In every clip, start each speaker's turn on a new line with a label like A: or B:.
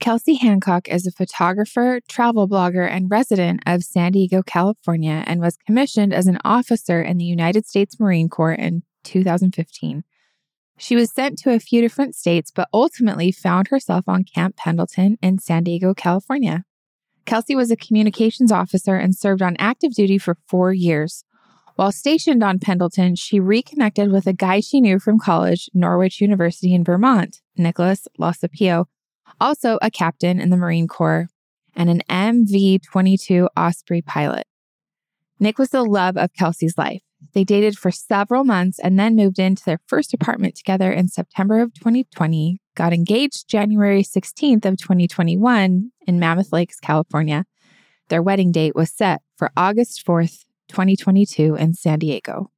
A: Kelsie Hancock is a photographer, travel blogger, and resident of San Diego, California, and was commissioned as an officer in the United States Marine Corps in 2015. She was sent to a few different states, but ultimately found herself on Camp Pendleton in San Diego, California. Kelsie was a communications officer and served on active duty for four years. While stationed on Pendleton, she reconnected with a guy she knew from college, Norwich University in Vermont, Nicholas Losapio, also a captain in the Marine Corps and an MV 22 Osprey pilot. Nick was the love of Kelsie's life. They dated for several months and then moved into their first apartment together in September of 2020, got engaged January 16th of 2021 in Mammoth Lakes, California. Their wedding date was set for August 4th, 2022 in San Diego.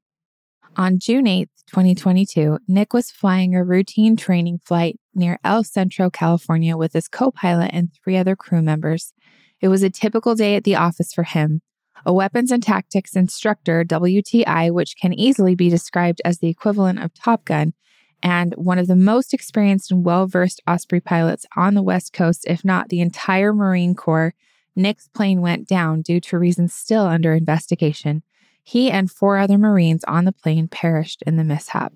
A: On June 8th, 2022, Nick was flying a routine training flight near El Centro, California with his co pilot and three other crew members. It was a typical day at the office for him. A weapons and tactics instructor, WTI, which can easily be described as the equivalent of Top Gun, and one of the most experienced and well versed Osprey pilots on the West Coast, if not the entire Marine Corps, Nick's plane went down due to reasons still under investigation. He and four other Marines on the plane perished in the mishap.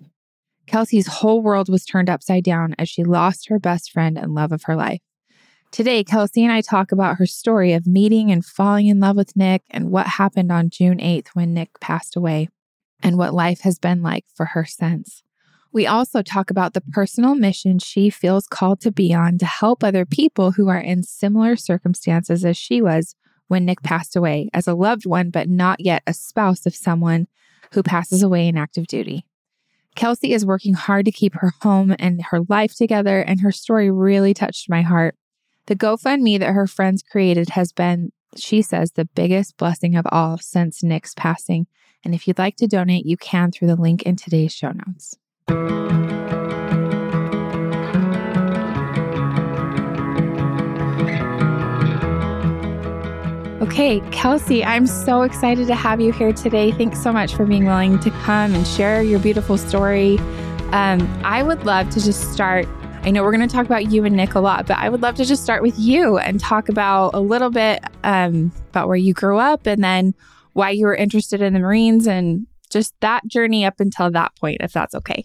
A: Kelsie's whole world was turned upside down as she lost her best friend and love of her life. Today, Kelsie and I talk about her story of meeting and falling in love with Nick and what happened on June 8th when Nick passed away, and what life has been like for her since. We also talk about the personal mission she feels called to be on to help other people who are in similar circumstances as she was when Nick passed away as a loved one, but not yet a spouse of someone who passes away in active duty. Kelsie is working hard to keep her home and her life together, and her story really touched my heart. The GoFundMe that her friends created has been, she says, the biggest blessing of all since Nick's passing. And if you'd like to donate, you can through the link in today's show notes. Okay, Kelsie, I'm so excited to have you here today. Thanks so much for being willing to come and share your beautiful story. Um, I would love to just start. I know we're going to talk about you and Nick a lot, but I would love to just start with you and talk about a little bit um, about where you grew up and then why you were interested in the Marines and just that journey up until that point, if that's okay.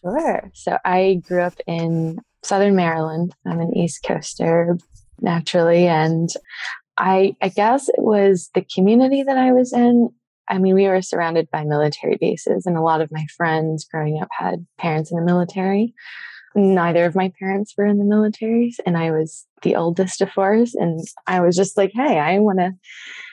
B: Sure. So I grew up in Southern Maryland. I'm an East Coaster naturally, and I, I guess it was the community that I was in. I mean, we were surrounded by military bases, and a lot of my friends growing up had parents in the military. Neither of my parents were in the military, and I was the oldest of four. And I was just like, hey, I want to,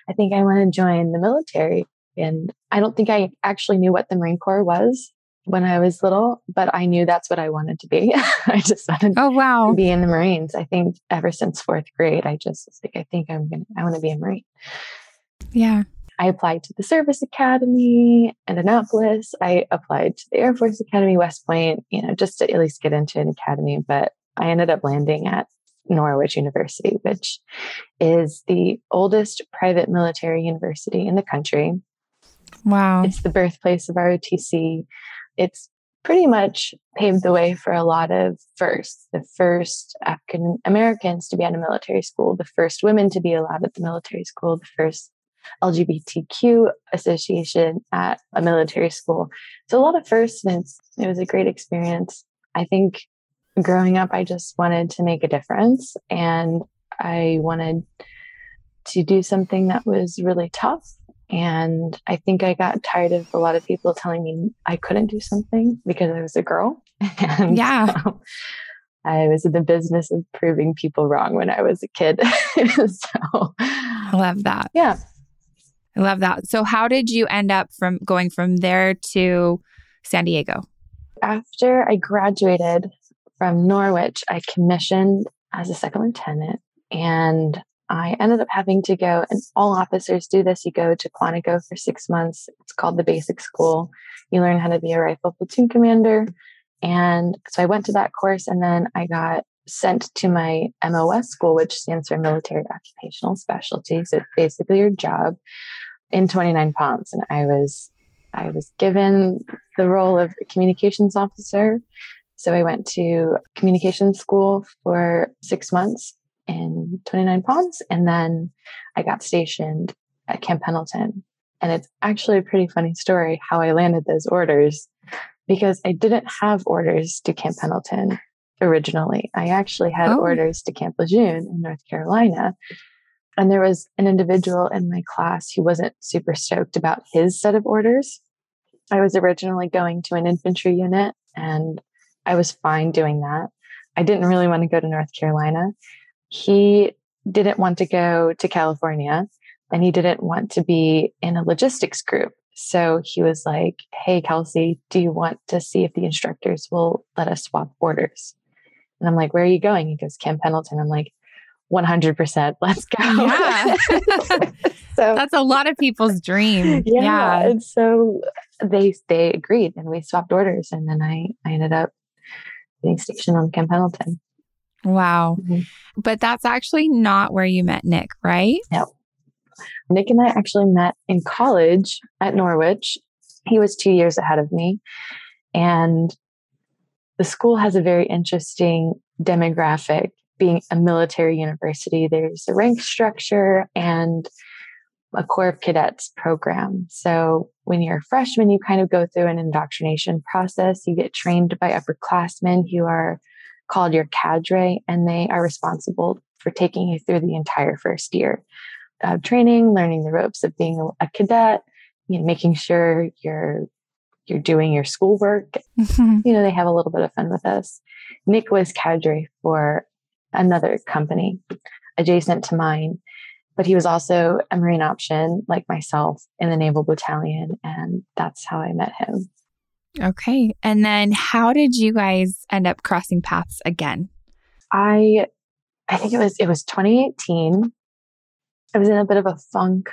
B: I think I want to join the military. And I don't think I actually knew what the Marine Corps was when I was little, but I knew that's what I wanted to be. I just wanted
A: oh, wow.
B: to be in the Marines. I think ever since fourth grade, I just was like, I think I'm going to, I want to be a Marine.
A: Yeah.
B: I applied to the Service Academy in Annapolis. I applied to the Air Force Academy, West Point, you know, just to at least get into an academy. But I ended up landing at Norwich University, which is the oldest private military university in the country.
A: Wow.
B: It's the birthplace of ROTC it's pretty much paved the way for a lot of firsts. The first African Americans to be at a military school, the first women to be allowed at the military school, the first LGBTQ association at a military school. So a lot of firsts, and it was a great experience. I think growing up, I just wanted to make a difference and I wanted to do something that was really tough and I think I got tired of a lot of people telling me I couldn't do something because I was a girl.
A: And yeah. So
B: I was in the business of proving people wrong when I was a kid.
A: so I love that.
B: Yeah.
A: I love that. So how did you end up from going from there to San Diego?
B: After I graduated from Norwich, I commissioned as a second lieutenant and I ended up having to go, and all officers do this. You go to Quantico for six months. It's called the basic school. You learn how to be a rifle platoon commander. And so I went to that course and then I got sent to my MOS school, which stands for Military Occupational Specialty. So it's basically your job in 29 Palms. And I was, I was given the role of communications officer. So I went to communications school for six months in 29 Palms. And then I got stationed at Camp Pendleton. And it's actually a pretty funny story how I landed those orders because I didn't have orders to Camp Pendleton originally. I actually had oh. orders to Camp Lejeune in North Carolina. And there was an individual in my class who wasn't super stoked about his set of orders. I was originally going to an infantry unit and I was fine doing that. I didn't really want to go to North Carolina. He didn't want to go to California and he didn't want to be in a logistics group. So he was like, Hey, Kelsie, do you want to see if the instructors will let us swap orders? And I'm like, Where are you going? He goes, Camp Pendleton. I'm like, 100%. Let's go. Yeah.
A: so that's a lot of people's dream.
B: Yeah, yeah. And so they they agreed and we swapped orders and then I I ended up getting stationed on Camp Pendleton.
A: Wow. Mm-hmm. But that's actually not where you met Nick, right?
B: No. Nick and I actually met in college at Norwich. He was two years ahead of me. And the school has a very interesting demographic being a military university, there's a rank structure and a Corps of Cadets program. So when you're a freshman, you kind of go through an indoctrination process. You get trained by upperclassmen who are called your cadre, and they are responsible for taking you through the entire first year of training, learning the ropes of being a cadet, you know, making sure you're you're doing your schoolwork. Mm-hmm. You know, they have a little bit of fun with us. Nick was cadre for another company adjacent to mine. But he was also a Marine option like myself in the Naval Battalion. And that's how I met him.
A: Okay. And then how did you guys end up crossing paths again?
B: I I think it was it was 2018. I was in a bit of a funk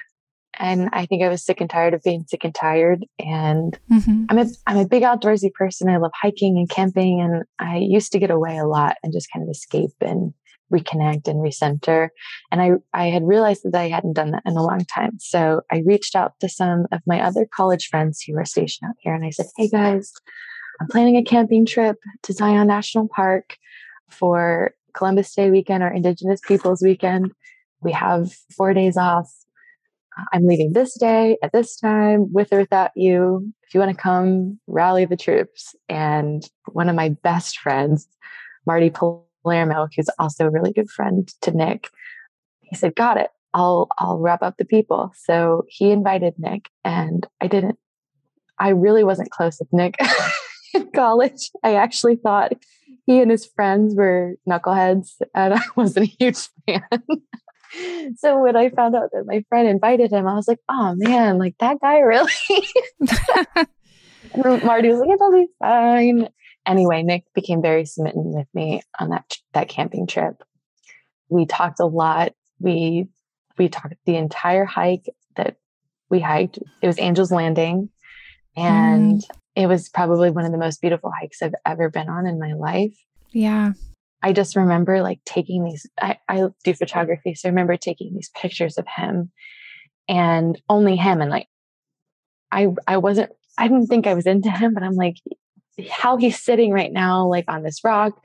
B: and I think I was sick and tired of being sick and tired. And mm-hmm. I'm a I'm a big outdoorsy person. I love hiking and camping, and I used to get away a lot and just kind of escape and reconnect and recenter. And I I had realized that I hadn't done that in a long time. So I reached out to some of my other college friends who were stationed out here, and I said, "Hey guys, I'm planning a camping trip to Zion National Park for Columbus Day weekend or Indigenous Peoples weekend. We have four days off I'm leaving this day at this time with or without you. If you want to come, rally the troops. And one of my best friends, Marty Palermo, who's also a really good friend to Nick, he said, Got it. I'll I'll wrap up the people. So he invited Nick and I didn't I really wasn't close with Nick in college. I actually thought he and his friends were knuckleheads and I wasn't a huge fan so when I found out that my friend invited him, I was like, oh man, like that guy really. Marty was like, it'll be fine. Anyway, Nick became very smitten with me on that that camping trip. We talked a lot. We we talked the entire hike that we hiked. It was Angel's Landing, and mm. it was probably one of the most beautiful hikes I've ever been on in my life.
A: Yeah.
B: I just remember like taking these, I, I do photography. So I remember taking these pictures of him and only him. And like, I, I wasn't, I didn't think I was into him, but I'm like, how he's sitting right now, like on this rock,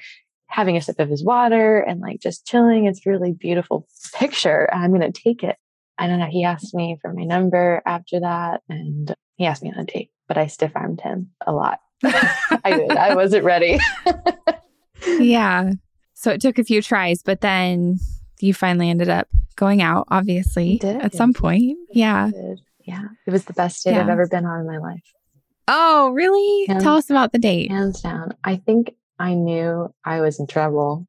B: having a sip of his water and like just chilling. It's really beautiful picture. I'm going to take it. I don't know. He asked me for my number after that and he asked me on a date, but I stiff armed him a lot. I did. I wasn't ready.
A: yeah. So it took a few tries, but then you finally ended up going out, obviously, at some point. Yeah.
B: Yeah. It was the best date yeah. I've ever been on in my life.
A: Oh, really? Tell us about the date.
B: Hands down. I think I knew I was in trouble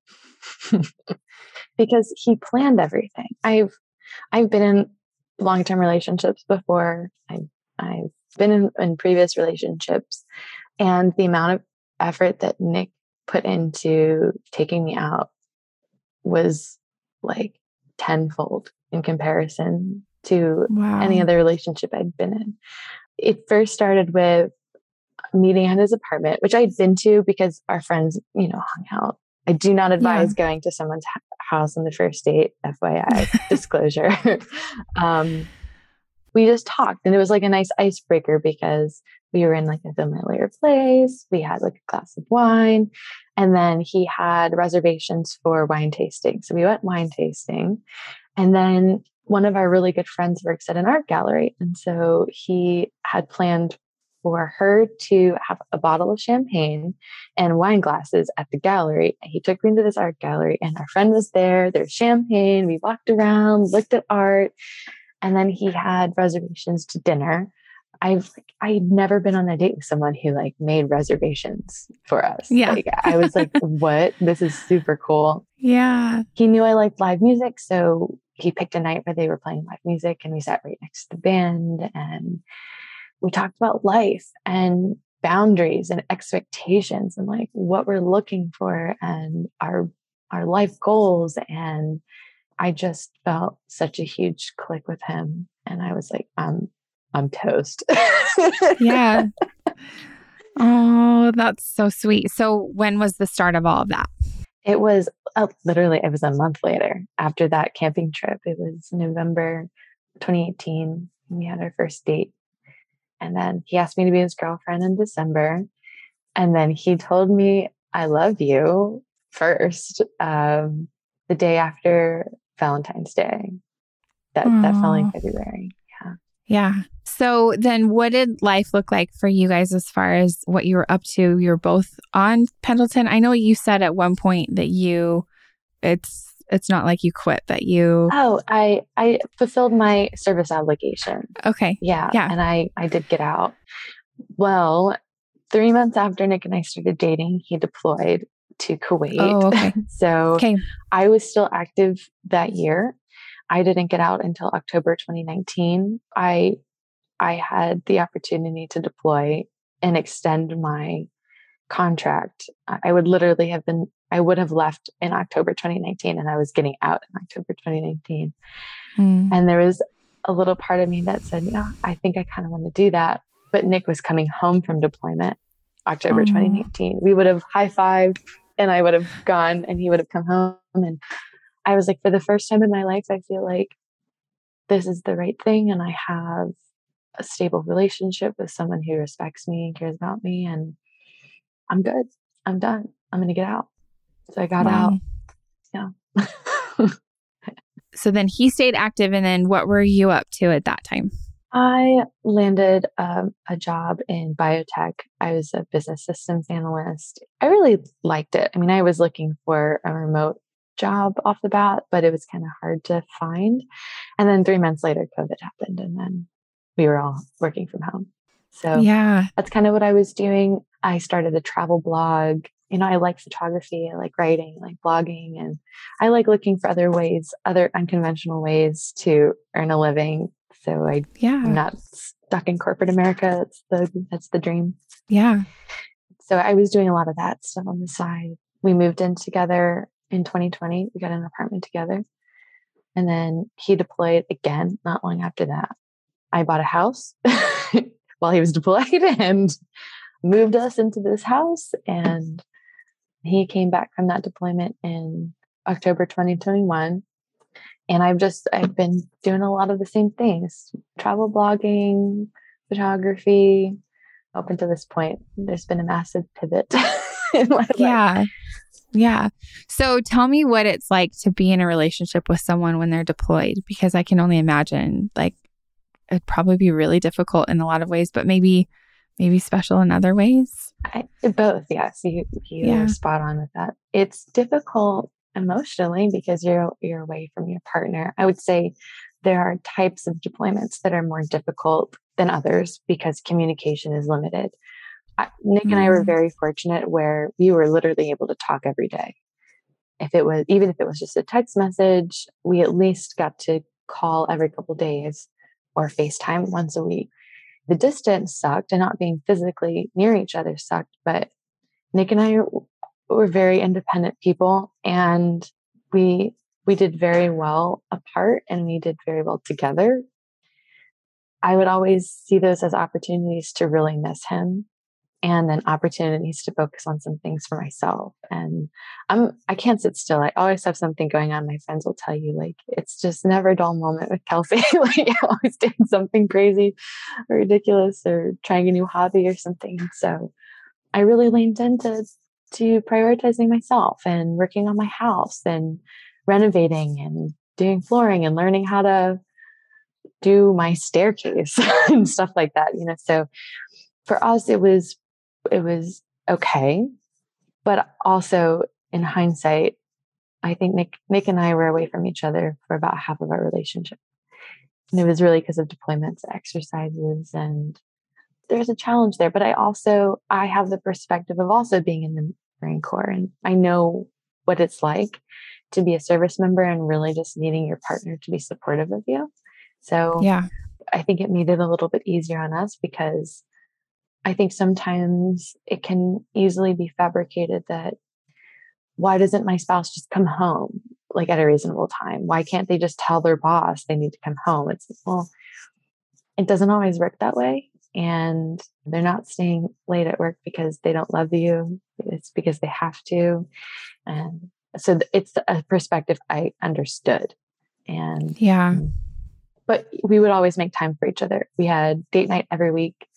B: because he planned everything. I've I've been in long-term relationships before. I've I've been in, in previous relationships and the amount of effort that Nick put into taking me out was like tenfold in comparison to wow. any other relationship I'd been in. It first started with meeting at his apartment, which I'd been to because our friends, you know, hung out. I do not advise yeah. going to someone's house on the first date, FYI, disclosure. um, we just talked and it was like a nice icebreaker because we were in like a familiar place. We had like a glass of wine And then he had reservations for wine tasting. So we went wine tasting. And then one of our really good friends works at an art gallery. And so he had planned for her to have a bottle of champagne and wine glasses at the gallery. He took me to this art gallery, and our friend was there. There's champagne. We walked around, looked at art, and then he had reservations to dinner. I've I'd never been on a date with someone who like made reservations for us.
A: Yeah.
B: Like, I was like, what? This is super cool.
A: Yeah.
B: He knew I liked live music, so he picked a night where they were playing live music and we sat right next to the band and we talked about life and boundaries and expectations and like what we're looking for and our our life goals and I just felt such a huge click with him and I was like I'm I'm toast.
A: yeah. Oh, that's so sweet. So when was the start of all of that?
B: It was uh, literally it was a month later after that camping trip. It was November 2018. We had our first date and then he asked me to be his girlfriend in December. And then he told me, I love you first, um, the day after Valentine's Day. That, that fell in February. Yeah.
A: So then what did life look like for you guys as far as what you were up to? You're both on Pendleton. I know you said at one point that you it's it's not like you quit, but you
B: Oh, I I fulfilled my service obligation.
A: Okay.
B: Yeah.
A: Yeah.
B: And I I did get out. Well, three months after Nick and I started dating, he deployed to Kuwait.
A: Oh, okay.
B: so
A: Okay.
B: I was still active that year. I didn't get out until October 2019. I I had the opportunity to deploy and extend my contract. I would literally have been I would have left in October 2019 and I was getting out in October 2019.
A: Mm.
B: And there was a little part of me that said, yeah, I think I kind of want to do that. But Nick was coming home from deployment October
A: Oh.
B: 2019. We would have high fived and I would have gone and he would have come home. And I was like, for the first time in my life, I feel like this is the right thing. And I have a stable relationship with someone who respects me and cares about me. And I'm good. I'm done. I'm going to get out. So I got
A: Wow.
B: out. Yeah.
A: so then he stayed active and then what were you up to at that time?
B: I landed um, a job in biotech. I was a business systems analyst. I really liked it. I mean, I was looking for a remote job off the bat, but it was kind of hard to find. And then three months later, COVID happened, and then we were all working from home. So
A: Yeah.
B: that's kind of what I was doing. I started a travel blog. You know, I like photography, I like writing, I like blogging, and I like looking for other ways, other unconventional ways to earn a living. So I
A: Yeah.
B: I'm not stuck in corporate America. That's the that's the dream.
A: Yeah.
B: So I was doing a lot of that stuff on the side. We moved in together in 2020. We got an apartment together. And then he deployed again not long after that. I bought a house while he was deployed and moved us into this house and he came back from that deployment in October 2021 and I've just I've been doing a lot of the same things travel blogging photography up until this point there's been a massive pivot in my life.
A: Yeah. So tell me what it's like to be in a relationship with someone when they're deployed, because I can only imagine like it'd probably be really difficult in a lot of ways, but maybe, maybe special in other ways.
B: I, both yes you you
A: Yeah.
B: are spot on with that it's difficult emotionally because you're you're away from your partner i would say there are types of deployments that are more difficult than others because communication is limited I, nick and i were
A: Mm.
B: very fortunate where we were literally able to talk every day. If it was even if it was just a text message we at least got to call every couple days or facetime once a week. The distance sucked and not being physically near each other sucked but nick and i were very independent people and we we did very well apart and we did very well together. I would always see those as opportunities to really miss him and then opportunities to focus on some things for myself. And i'm i can't sit still. I always have something going on. My friends will tell you like it's just never a dull moment with kelsie. Like i'm always doing something crazy or ridiculous or trying a new hobby or something. So i really leaned into to prioritizing myself and working on my house and renovating and doing flooring and learning how to do my staircase and stuff like that you know? So for us it was it was okay. But also in hindsight i think nick nick and i were away from each other for about half of our relationship. And it was really because of deployments exercises and there's a challenge there. But i also i have the perspective of also being in the marine corps and i know what it's like to be a service member and really just needing your partner to be supportive of you. So
A: yeah.
B: I think it made it a little bit easier on us because I think sometimes it can easily be fabricated that why doesn't my spouse just come home like at a reasonable time? Why can't they just tell their boss they need to come home? It's well, it doesn't always work that way. And they're not staying late at work because they don't love you. It's because they have to. And so it's a perspective I understood. And
A: yeah.
B: Mm, but we would always make time for each other. We had date night every week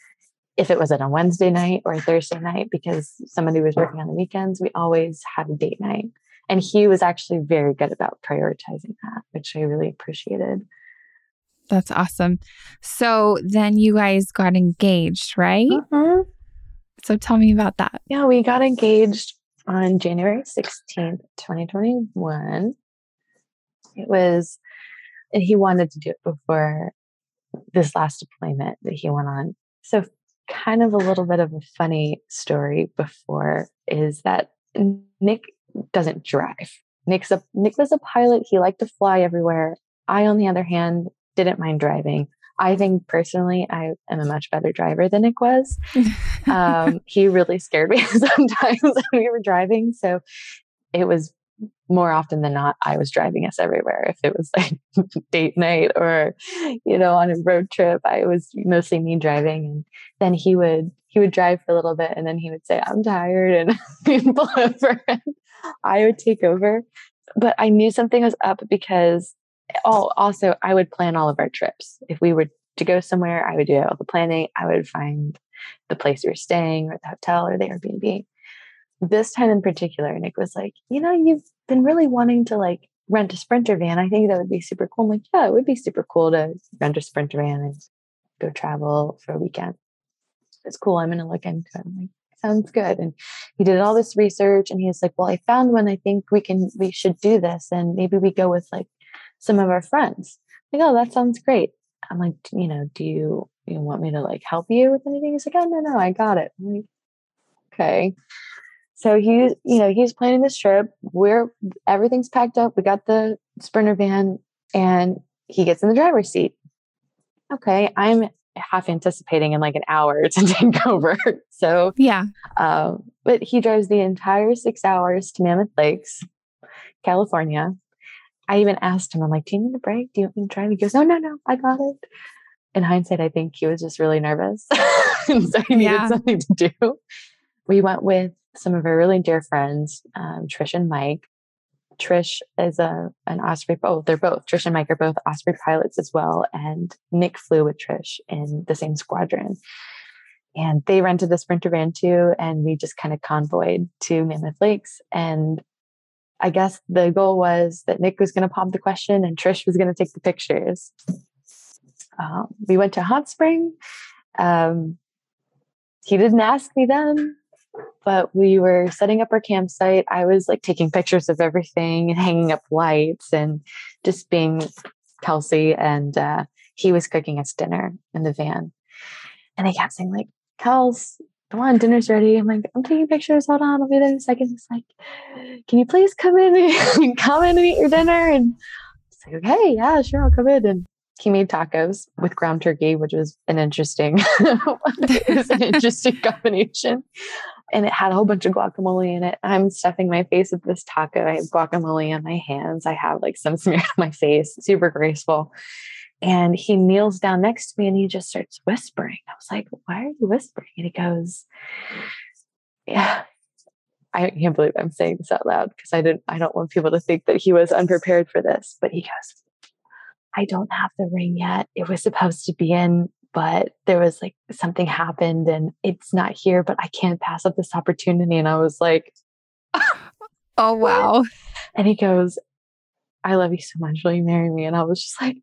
B: if it was on a Wednesday night or a Thursday night because somebody was working on the weekends, we always had a date night. And he was actually very good about prioritizing that, which I really appreciated.
A: That's awesome. So then you guys got engaged, right?
B: Mm-hmm.
A: So tell me about that.
B: Yeah, we got engaged on January 16th, 2021. It was, and he wanted to do it before this last deployment that he went on. So kind of a little bit of a funny story before is that Nick doesn't drive. Nick's a Nick was a pilot. He liked to fly everywhere. I, on the other hand, didn't mind driving. I think personally, I am a much better driver than Nick was. um, he really scared me sometimes when we were driving. So it was more often than not, I was driving us everywhere. If it was like date night or, you know, on a road trip, I was mostly me driving. And then he would, he would drive for a little bit and then he would say, I'm tired and pull over and I would take over. But I knew something was up because oh, also I would plan all of our trips. If we were to go somewhere, I would do all the planning. I would find the place we were staying or the hotel or the Airbnb this time in particular, Nick was like, you know, you've been really wanting to like rent a sprinter van. I think that would be super cool. I'm like, yeah, it would be super cool to rent a sprinter van and go travel for a weekend. It's cool. I'm going to look into it. I'm like, sounds good. And he did all this research and he's like, well, I found one. I think we can, we should do this. And maybe we go with like some of our friends. I'm like, oh, that sounds great. I'm like, you know, do you, you want me to like help you with anything? He's like, oh, no, no, I got it. I'm like, okay. So he's, you know, he's planning this trip. We're everything's packed up. We got the sprinter van, and he gets in the driver's seat. Okay, I'm half anticipating in like an hour to take over. So
A: yeah,
B: um, but he drives the entire six hours to Mammoth Lakes, California. I even asked him, I'm like, "Do you need a break? Do you want me to drive?" He goes, "No, no, no, I got it." In hindsight, I think he was just really nervous, and so he needed yeah. something to do. We went with some of our really dear friends, um, Trish and Mike. Trish is a an Osprey. Oh, they're both Trish and Mike are both Osprey pilots as well, and Nick flew with Trish in the same squadron. And they rented the Sprinter van too, and we just kind of convoyed to Mammoth Lakes. And I guess the goal was that Nick was going to pop the question, and Trish was going to take the pictures. Um, we went to Hot Spring. Um, he didn't ask me then but we were setting up our campsite. I was like taking pictures of everything and hanging up lights and just being Kelsie. And uh, he was cooking us dinner in the van. And I kept saying, like, Kels, come on, dinner's ready. I'm like, I'm taking pictures. Hold on, I'll be there in a second. He's like, can you please come in and come in and eat your dinner? And it's like, okay, yeah, sure, I'll come in. And he made tacos with ground turkey, which was an interesting, was an interesting combination and it had a whole bunch of guacamole in it. I'm stuffing my face with this taco. I have guacamole on my hands. I have like some smear on my face, super graceful. And he kneels down next to me and he just starts whispering. I was like, why are you whispering? And he goes, Yeah, I can't believe I'm saying this out loud because I didn't I don't want people to think that he was unprepared for this. But he goes, I don't have the ring yet. It was supposed to be in but there was like something happened and it's not here, but I can't pass up this opportunity. And I was like,
A: Oh, wow.
B: and he goes, I love you so much. Will you marry me? And I was just like,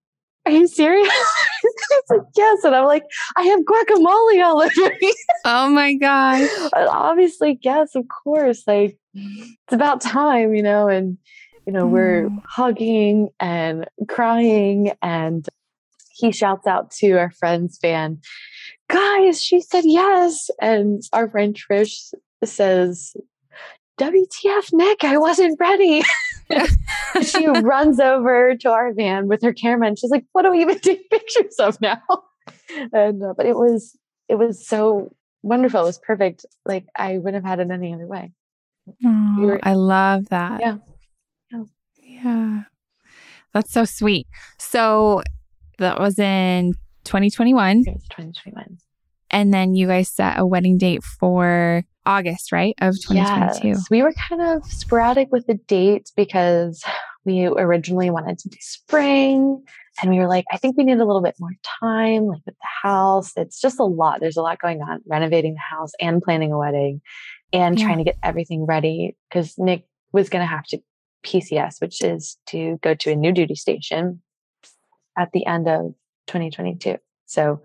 B: Are you serious? He's like, Yes. And I'm like, I have guacamole all over me.
A: Oh my gosh.
B: And obviously, yes, of course. Like, it's about time, you know, and, you know, we're
A: Mm.
B: hugging and crying. And he shouts out to our friend's fan, guys, she said yes. And our friend Trish says, WTF, Nick, I wasn't ready. she runs over to our van with her camera and she's like, what do we even take pictures of now? And, uh, but it was, it was so wonderful. It was perfect. Like I wouldn't have had it any other way.
A: Oh,
B: were-
A: I love that.
B: Yeah. Yeah.
A: Yeah. That's so sweet. So that was in 2021.
B: It was 2021.
A: And then you guys set a wedding date for August, right? Of 2022.
B: Yes. We were kind of sporadic with the dates because we originally wanted to do spring and we were like, I think we need a little bit more time, like with the house. It's just a lot. There's a lot going on, renovating the house and planning a wedding and
A: Yeah.
B: trying to get everything ready because Nick was going to have to PCS, which is to go to a new duty station at the end of 2022. So,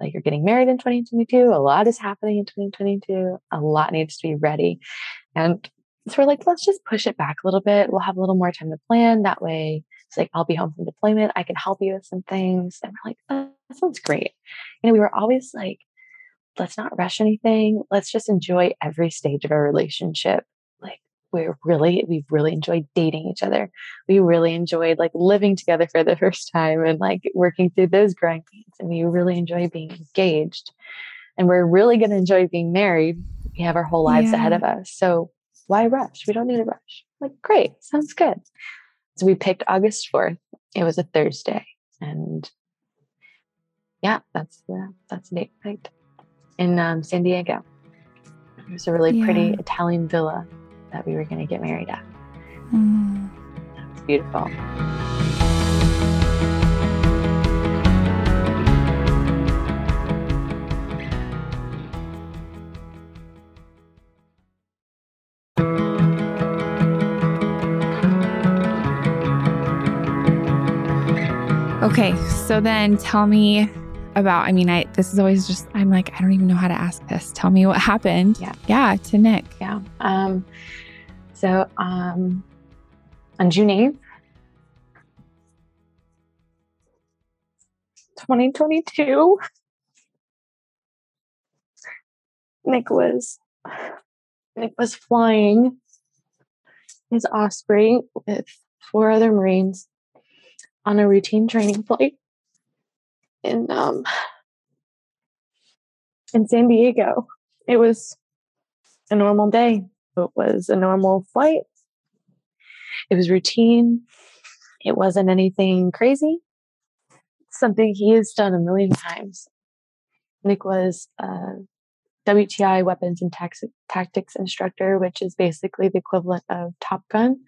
B: like, you're getting married in 2022. A lot is happening in 2022. A lot needs to be ready. And so we're like, let's just push it back a little bit. We'll have a little more time to plan. That way, it's like, I'll be home from deployment. I can help you with some things. And we're like, "Uh, that sounds great. You know, we were always like, let's not rush anything. Let's just enjoy every stage of our relationship. We're really, we've really enjoyed dating each other. We really enjoyed like living together for the first time and like working through those growing pains. And we really enjoy being engaged. And we're really going to enjoy being married. We have our whole lives ahead of us. So why rush? We don't need to rush. Like, great, sounds good. So we picked August 4th. It was a Thursday. And yeah, that's the that's the date picked in um, San Diego. It was a really pretty Italian villa that we were going to get married at.
A: Mm.
B: It's beautiful.
A: Okay. So then tell me about, I mean, I, this is always just, I'm like, I don't even know how to ask this. Tell me what happened.
B: Yeah.
A: Yeah. To Nick.
B: Yeah. Um, so um, on June 8th, 2022, Nick was Nick was flying his Osprey with four other Marines on a routine training flight in um in San Diego. It was a normal day. It was a normal flight. It was routine. It wasn't anything crazy. Something he has done a million times. Nick was a WTI weapons and tax- tactics instructor, which is basically the equivalent of Top Gun.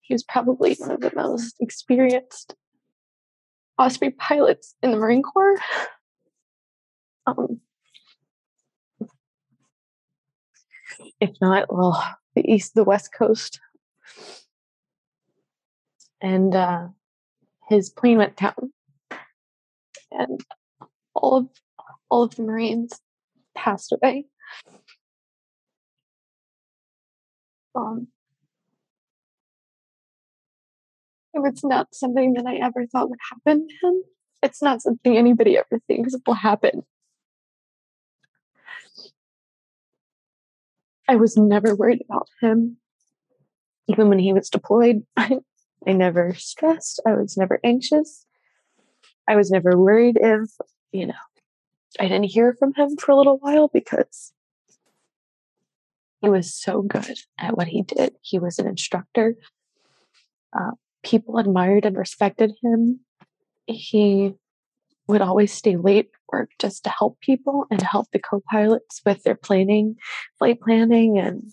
B: He was probably one of the most experienced Osprey pilots in the Marine Corps. Um, if not, well, the east, the west coast. And uh, his plane went down, and all of all of the Marines passed away. Um, it was not something that I ever thought would happen to him. It's not something anybody ever thinks will happen. I was never worried about him. Even when he was deployed, I, I never stressed. I was never anxious. I was never worried if, you know, I didn't hear from him for a little while because he was so good at what he did. He was an instructor. Uh, people admired and respected him. He would always stay late at work just to help people and help the co-pilots with their planning, flight planning and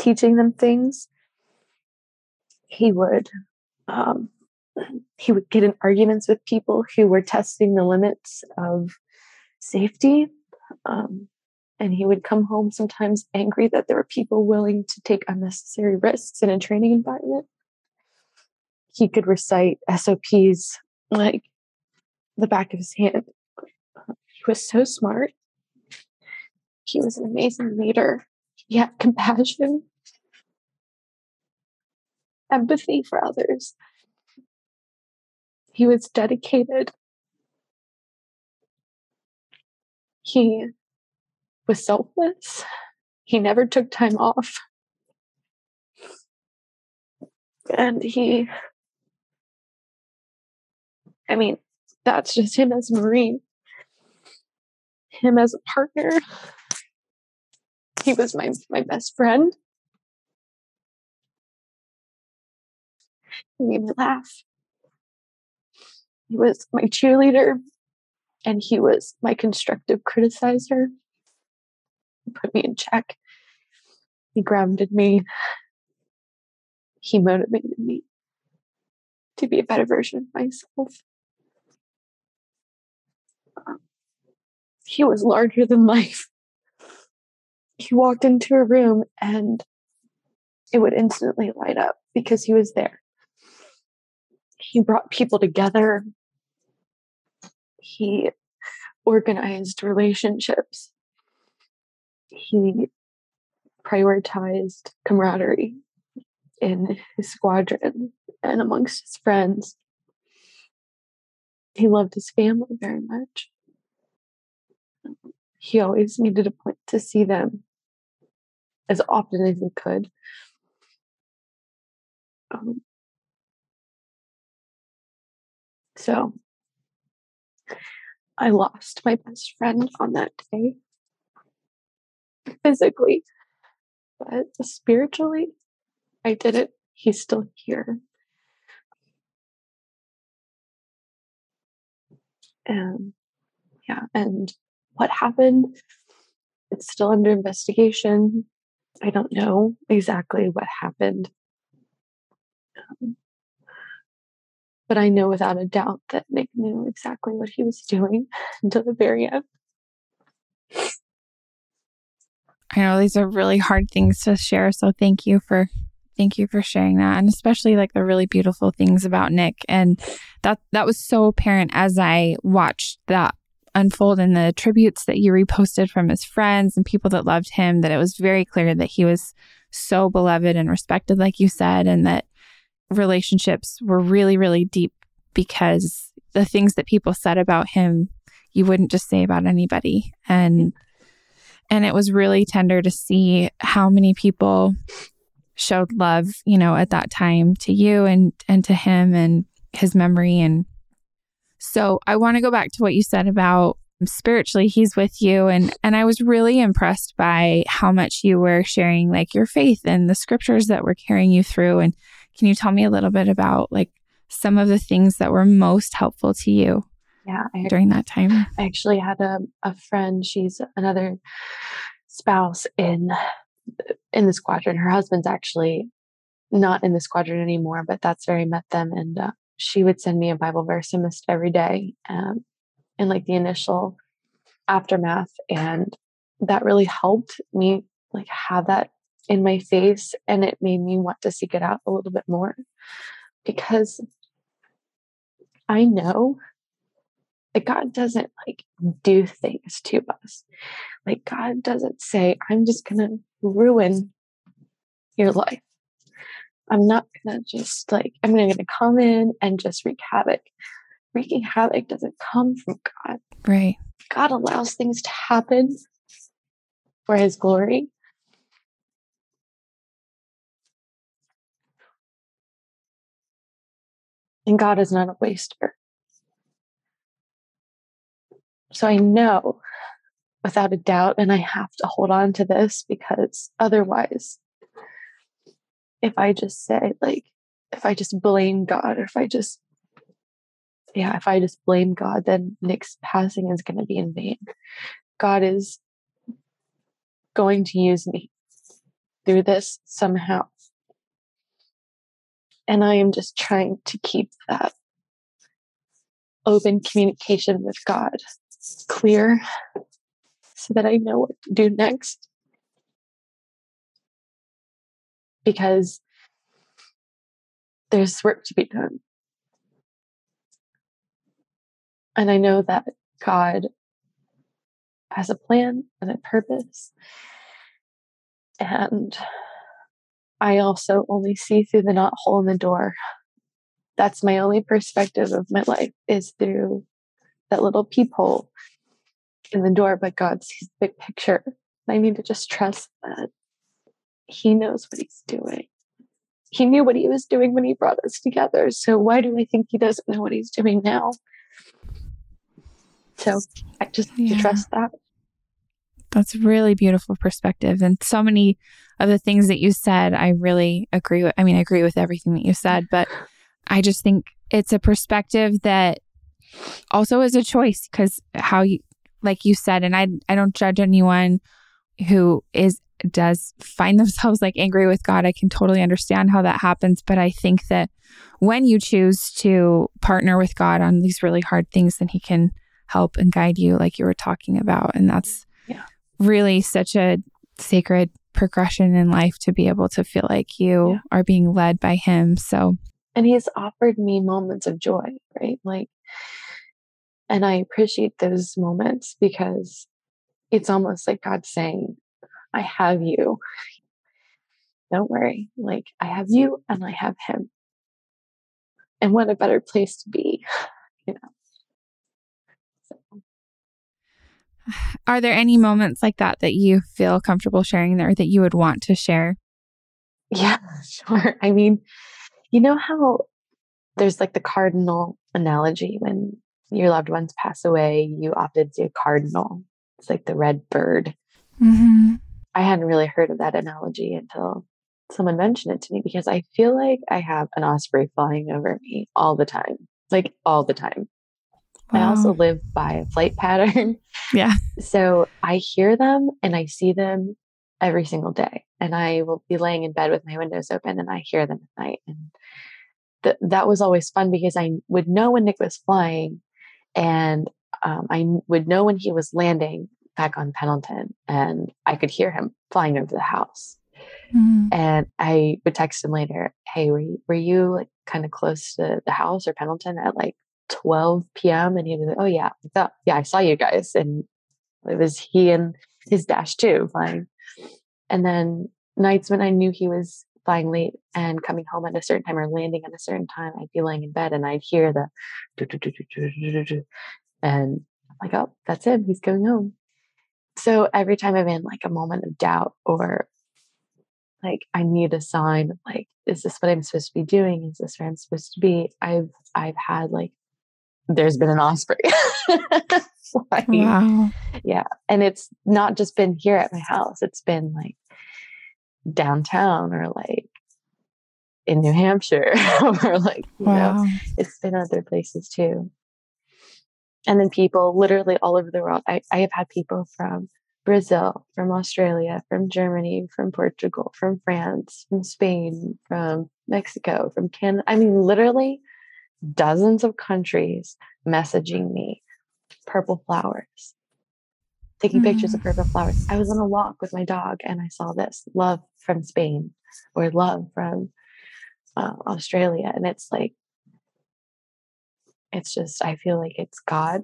B: teaching them things. He would um, he would get in arguments with people who were testing the limits of safety. Um, and he would come home sometimes angry that there were people willing to take unnecessary risks in a training environment. He could recite SOPs like the back of his hand. He was so smart. He was an amazing leader. He had compassion, empathy for others. He was dedicated. He was selfless. He never took time off. And he, I mean, that's just him as a Marine, him as a partner. He was my, my best friend. He made me laugh. He was my cheerleader and he was my constructive criticizer. He put me in check. He grounded me. He motivated me to be a better version of myself. He was larger than life. He walked into a room and it would instantly light up because he was there. He brought people together he organized relationships. He prioritized camaraderie in his squadron and amongst his friends. He loved his family very much. He always needed a point to see them as often as he could. Um, so I lost my best friend on that day physically, but spiritually, I didn't. He's still here. And yeah, and what happened? It's still under investigation. I don't know exactly what happened. Um, but I know without a doubt that Nick knew exactly what he was doing until the very end.
A: I know these are really hard things to share, so thank you for thank you for sharing that and especially like the really beautiful things about Nick and that that was so apparent as I watched that unfold in the tributes that you reposted from his friends and people that loved him that it was very clear that he was so beloved and respected like you said and that relationships were really, really deep because the things that people said about him, you wouldn't just say about anybody. And and it was really tender to see how many people showed love, you know, at that time to you and and to him and his memory and so I want to go back to what you said about spiritually he's with you and and I was really impressed by how much you were sharing like your faith and the scriptures that were carrying you through and can you tell me a little bit about like some of the things that were most helpful to you?
B: Yeah,
A: I, during that time.
B: I actually had a, a friend. She's another spouse in in the squadron. Her husband's actually not in the squadron anymore, but that's where I met them. And uh, she would send me a Bible verse almost every day, um, in like the initial aftermath, and that really helped me like have that in my face and it made me want to seek it out a little bit more because I know that God doesn't like do things to us. Like God doesn't say, I'm just going to ruin your life. I'm not to just like, I'm going to come in and just wreak havoc. Wreaking havoc doesn't come from God.
A: Right.
B: God allows things to happen for his glory. And God is not a waster. So I know without a doubt, and I have to hold on to this because otherwise, if I just say, like, if I just blame God, or if I just, yeah, if I just blame God, then Nick's passing is going to be in vain. God is going to use me through this somehow. And I am just trying to keep that open communication with God clear so that I know what to do next. Because there's work to be done. And I know that God has a plan and a purpose. And I also only see through the knot hole in the door. That's my only perspective of my life is through that little peephole in the door, but God sees the big picture. I need to just trust that He knows what He's doing. He knew what He was doing when He brought us together. So why do I think He doesn't know what He's doing now? So I just yeah. trust that.
A: That's really beautiful perspective. And so many of the things that you said, I really agree with. I mean, I agree with everything that you said, but I just think it's a perspective that also is a choice because how you, like you said, and I, I don't judge anyone who is does find themselves like angry with God. I can totally understand how that happens, but I think that when you choose to partner with God on these really hard things, then He can help and guide you, like you were talking about. And that's yeah. really such a sacred progression in life to be able to feel like you yeah. are being led by Him. So,
B: and He's offered me moments of joy, right? Like, and I appreciate those moments because it's almost like God saying, I have you. Don't worry. Like, I have you and I have Him. And what a better place to be, you know?
A: Are there any moments like that that you feel comfortable sharing there that you would want to share?
B: Yeah, sure. I mean, you know how there's like the cardinal analogy when your loved ones pass away, you opted to cardinal. It's like the red bird. Mm-hmm. I hadn't really heard of that analogy until someone mentioned it to me because I feel like I have an osprey flying over me all the time, like all the time. Wow. I also live by a flight pattern.
A: Yeah.
B: So I hear them and I see them every single day. And I will be laying in bed with my windows open and I hear them at night. And th- that was always fun because I would know when Nick was flying and um, I would know when he was landing back on Pendleton and I could hear him flying over the house. Mm-hmm. And I would text him later, Hey, were you, were you like kind of close to the house or Pendleton at like 12 p.m. and he was like, "Oh yeah, I yeah, I saw you guys." And it was he and his dash two flying. And then nights when I knew he was flying late and coming home at a certain time or landing at a certain time, I'd be laying in bed and I'd hear the and I'm like, "Oh, that's him. He's going home." So every time I'm in like a moment of doubt or like I need a sign like is this what I'm supposed to be doing? Is this where I'm supposed to be? I've I've had like there's been an osprey. like, wow. Yeah. And it's not just been here at my house, it's been like downtown or like in New Hampshire or like, you wow. know, it's been other places too. And then people literally all over the world. I, I have had people from Brazil, from Australia, from Germany, from Portugal, from France, from Spain, from Mexico, from Canada. I mean, literally dozens of countries messaging me purple flowers, taking mm. pictures of mm. purple flowers. I was on a walk with my dog and I saw this love from Spain or love from uh, Australia. And it's like, it's just, I feel like it's God.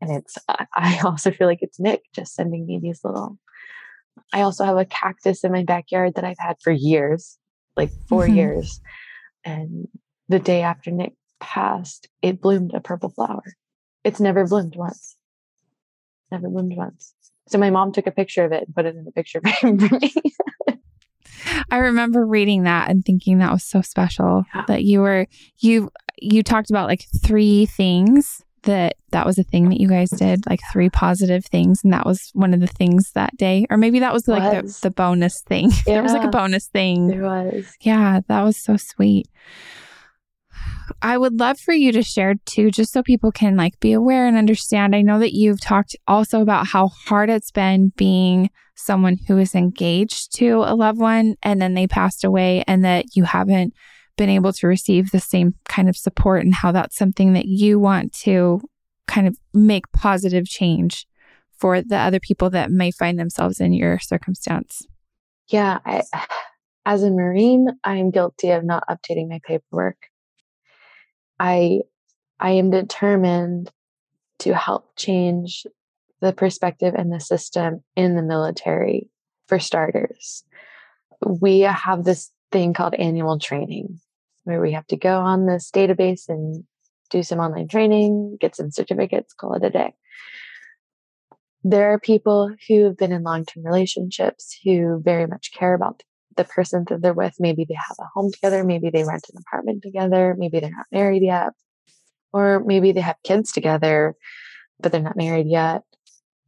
B: And it's, I also feel like it's Nick just sending me these little. I also have a cactus in my backyard that I've had for years, like 4 mm-hmm. years. And the day after Nick passed, it bloomed a purple flower. It's never bloomed once. Never bloomed once. So my mom took a picture of it and put it in the picture frame for me.
A: I remember reading that and thinking that was so special yeah. that you were you you talked about like three things that that was a thing that you guys did like three positive things and that was one of the things that day or maybe that was like was. The, the bonus thing yeah. there was like a bonus thing
B: there was
A: yeah that was so sweet I would love for you to share too, just so people can like be aware and understand. I know that you've talked also about how hard it's been being someone who is engaged to a loved one and then they passed away and that you haven't been able to receive the same kind of support and how that's something that you want to kind of make positive change for the other people that may find themselves in your circumstance?
B: Yeah, I, as a Marine, I'm guilty of not updating my paperwork. I I am determined to help change the perspective and the system in the military for starters. We have this thing called annual training where we have to go on this database and do some online training, get some certificates, call it a day. There are people who have been in long term relationships who very much care about the person that they're with. Maybe they have a home together, maybe they rent an apartment together, maybe they're not married yet, or maybe they have kids together, but they're not married yet,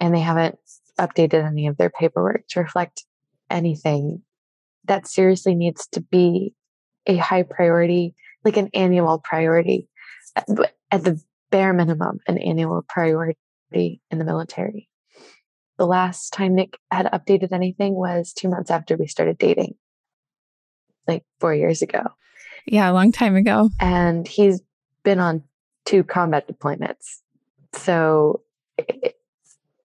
B: and they haven't updated any of their paperwork to reflect anything. That seriously needs to be a high priority, like an annual priority, at the bare minimum, an annual priority in the military. The last time Nick had updated anything was two months after we started dating, like four years ago.
A: Yeah, a long time ago.
B: And he's been on two combat deployments. So it,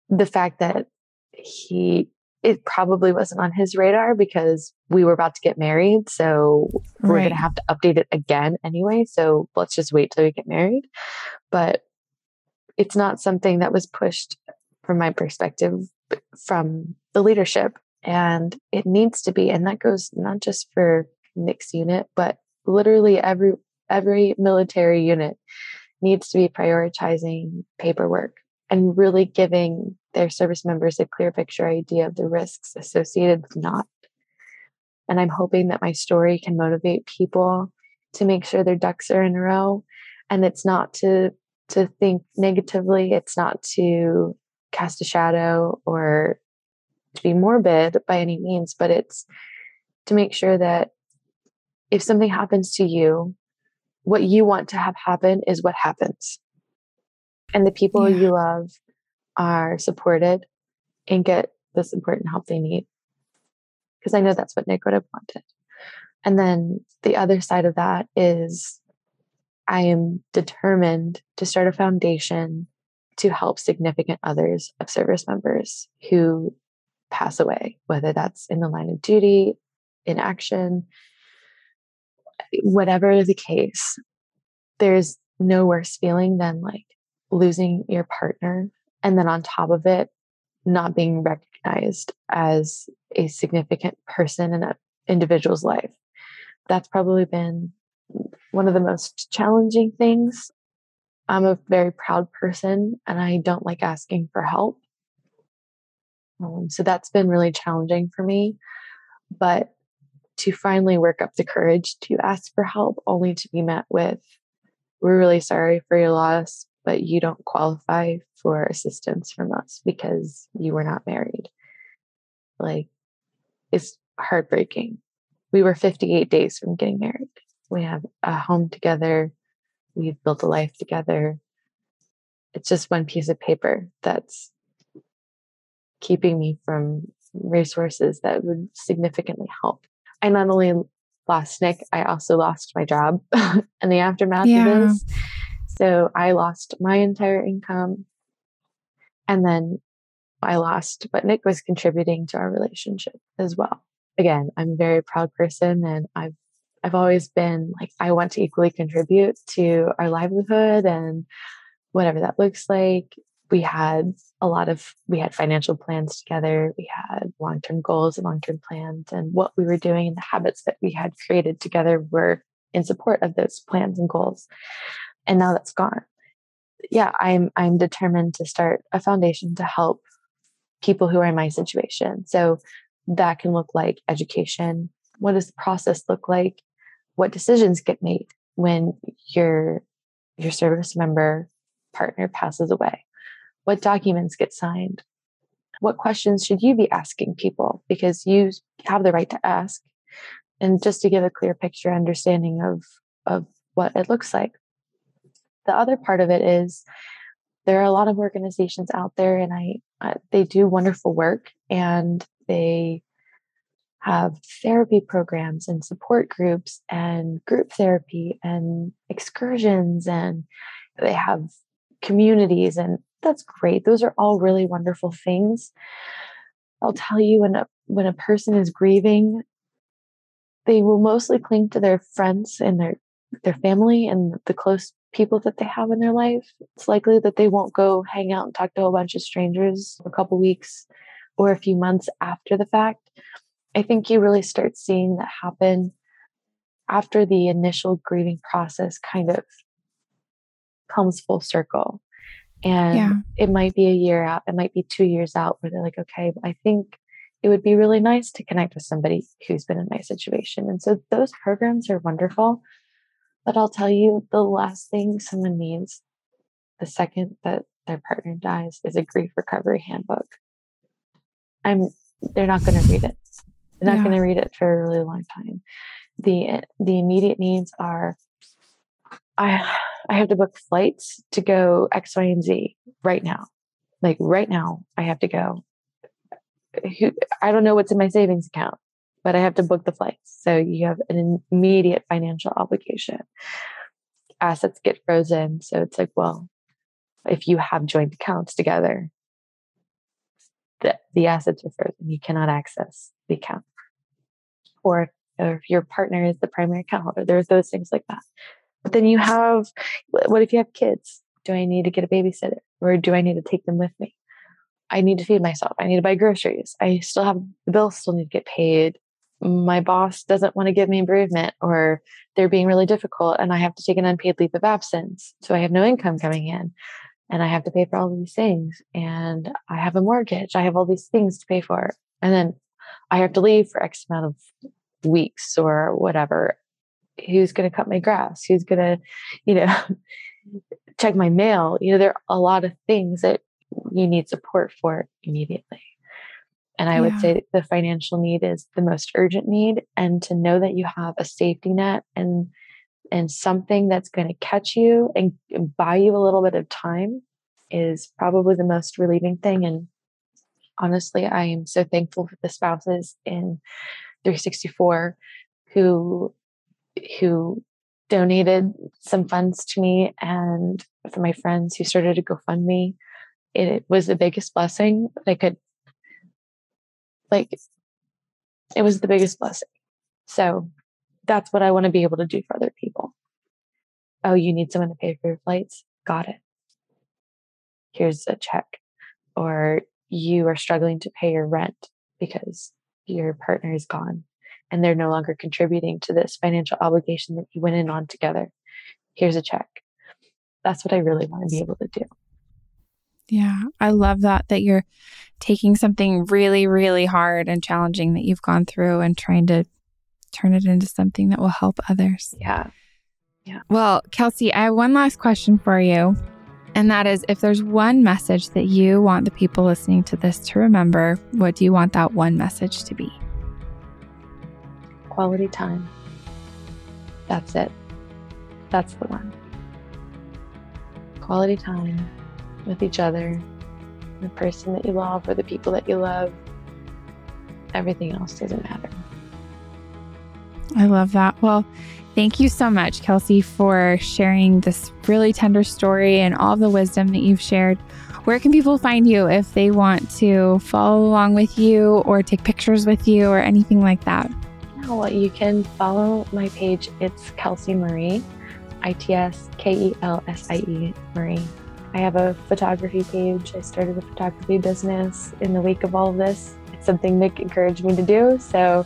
B: the fact that he, it probably wasn't on his radar because we were about to get married. So we're going to have to update it again anyway. So let's just wait till we get married. But it's not something that was pushed from my perspective from the leadership and it needs to be and that goes not just for Nick's unit but literally every every military unit needs to be prioritizing paperwork and really giving their service members a clear picture idea of the risks associated with not. And i'm hoping that my story can motivate people to make sure their ducks are in a row and it's not to to think negatively it's not to cast a shadow or to be morbid by any means, but it's to make sure that if something happens to you, what you want to have happen is what happens. And the people yeah. you love are supported and get the support and help they need. Because I know that's what Nick would have wanted. And then the other side of that is I am determined to start a foundation to help significant others of service members who pass away, whether that's in the line of duty, in action, whatever the case. There's no worse feeling than like losing your partner. And then on top of it, not being recognized as a significant person in an individual's life. That's probably been one of the most challenging things I'm a very proud person and I don't like asking for help. Um, so that's been really challenging for me. But to finally work up the courage to ask for help, only to be met with, we're really sorry for your loss, but you don't qualify for assistance from us because you were not married. Like, it's heartbreaking. We were 58 days from getting married. We have a home together we've built a life together. It's just one piece of paper that's keeping me from resources that would significantly help. I not only lost Nick, I also lost my job in the aftermath yeah. of this. So I lost my entire income. And then I lost what Nick was contributing to our relationship as well. Again, I'm a very proud person and I've I've always been like, I want to equally contribute to our livelihood and whatever that looks like. We had a lot of, we had financial plans together. We had long term goals and long term plans. And what we were doing and the habits that we had created together were in support of those plans and goals. And now that's gone. Yeah, I'm, I'm determined to start a foundation to help people who are in my situation. So that can look like education. What does the process look like? What decisions get made when your your service member partner passes away? What documents get signed? What questions should you be asking people? Because you have the right to ask. And just to give a clear picture understanding of of what it looks like. The other part of it is there are a lot of organizations out there and i uh, they do wonderful work and they have therapy programs and support groups and group therapy and excursions and they have communities and that's great. Those are all really wonderful things. I'll tell you when a when a person is grieving they will mostly cling to their friends and their their family and the close people that they have in their life. It's likely that they won't go hang out and talk to a bunch of strangers a couple weeks or a few months after the fact I think you really start seeing that happen after the initial grieving process kind of comes full circle. And yeah. it might be a year out, it might be two years out where they're like, okay, I think it would be really nice to connect with somebody who's been in my situation. And so those programs are wonderful. But I'll tell you, the last thing someone needs the second that their partner dies is a grief recovery handbook. I'm they're not going to read it. They're not yeah. going to read it for a really long time. The eh, the immediate needs are I I have to book flights to go X, Y, and Z right now. Like right now, I have to go. I don't know what's in my savings account, but I have to book the flights. So you have an immediate financial obligation. Assets get frozen. So it's like, well, if you have joint accounts together, the, the assets are frozen. You cannot access the account or, if your partner is the primary account holder. There's those things like that. But then you have, what if you have kids? Do I need to get a babysitter or do I need to take them with me? I need to feed myself. I need to buy groceries. I still have the bills still need to get paid. My boss doesn't want to give me bereavement or they're being really difficult and I have to take an unpaid leave of absence. So I have no income coming in and I have to pay for all these things and I have a mortgage. I have all these things to pay for. And then I have to leave for X amount of weeks or whatever. Who's going to cut my grass? Who's going to, you know, check my mail? You know, there are a lot of things that you need support for immediately. And I yeah. would say the financial need is the most urgent need. And to know that you have a safety net and and something that's going to catch you and buy you a little bit of time is probably the most relieving thing. And honestly, I am so thankful for the spouses in 364 who who donated some funds to me and for my friends who started to GoFundMe. It was the biggest blessing I could like it was the biggest blessing. So that's what I want to be able to do for other people. Oh, you need someone to pay for your flights? Got it. Here's a check. Or you are struggling to pay your rent because your partner is gone and they're no longer contributing to this financial obligation that you went in on together. Here's a check. That's what I really want to be able to do.
A: Yeah, I love that that you're taking something really really hard and challenging that you've gone through and trying to turn it into something that will help others.
B: Yeah. Yeah.
A: Well, Kelsie, I have one last question for you. And that is if there's one message that you want the people listening to this to remember, what do you want that one message to be?
B: Quality time. That's it. That's the one. Quality time with each other, the person that you love, or the people that you love. Everything else doesn't matter.
A: I love that. Well, Thank you so much, Kelsie, for sharing this really tender story and all the wisdom that you've shared. Where can people find you if they want to follow along with you or take pictures with you or anything like that?
B: well, you can follow my page. It's Kelsie Marie, I T S K E L S I E Marie. I have a photography page. I started a photography business in the week of all of this. It's something Nick encouraged me to do. So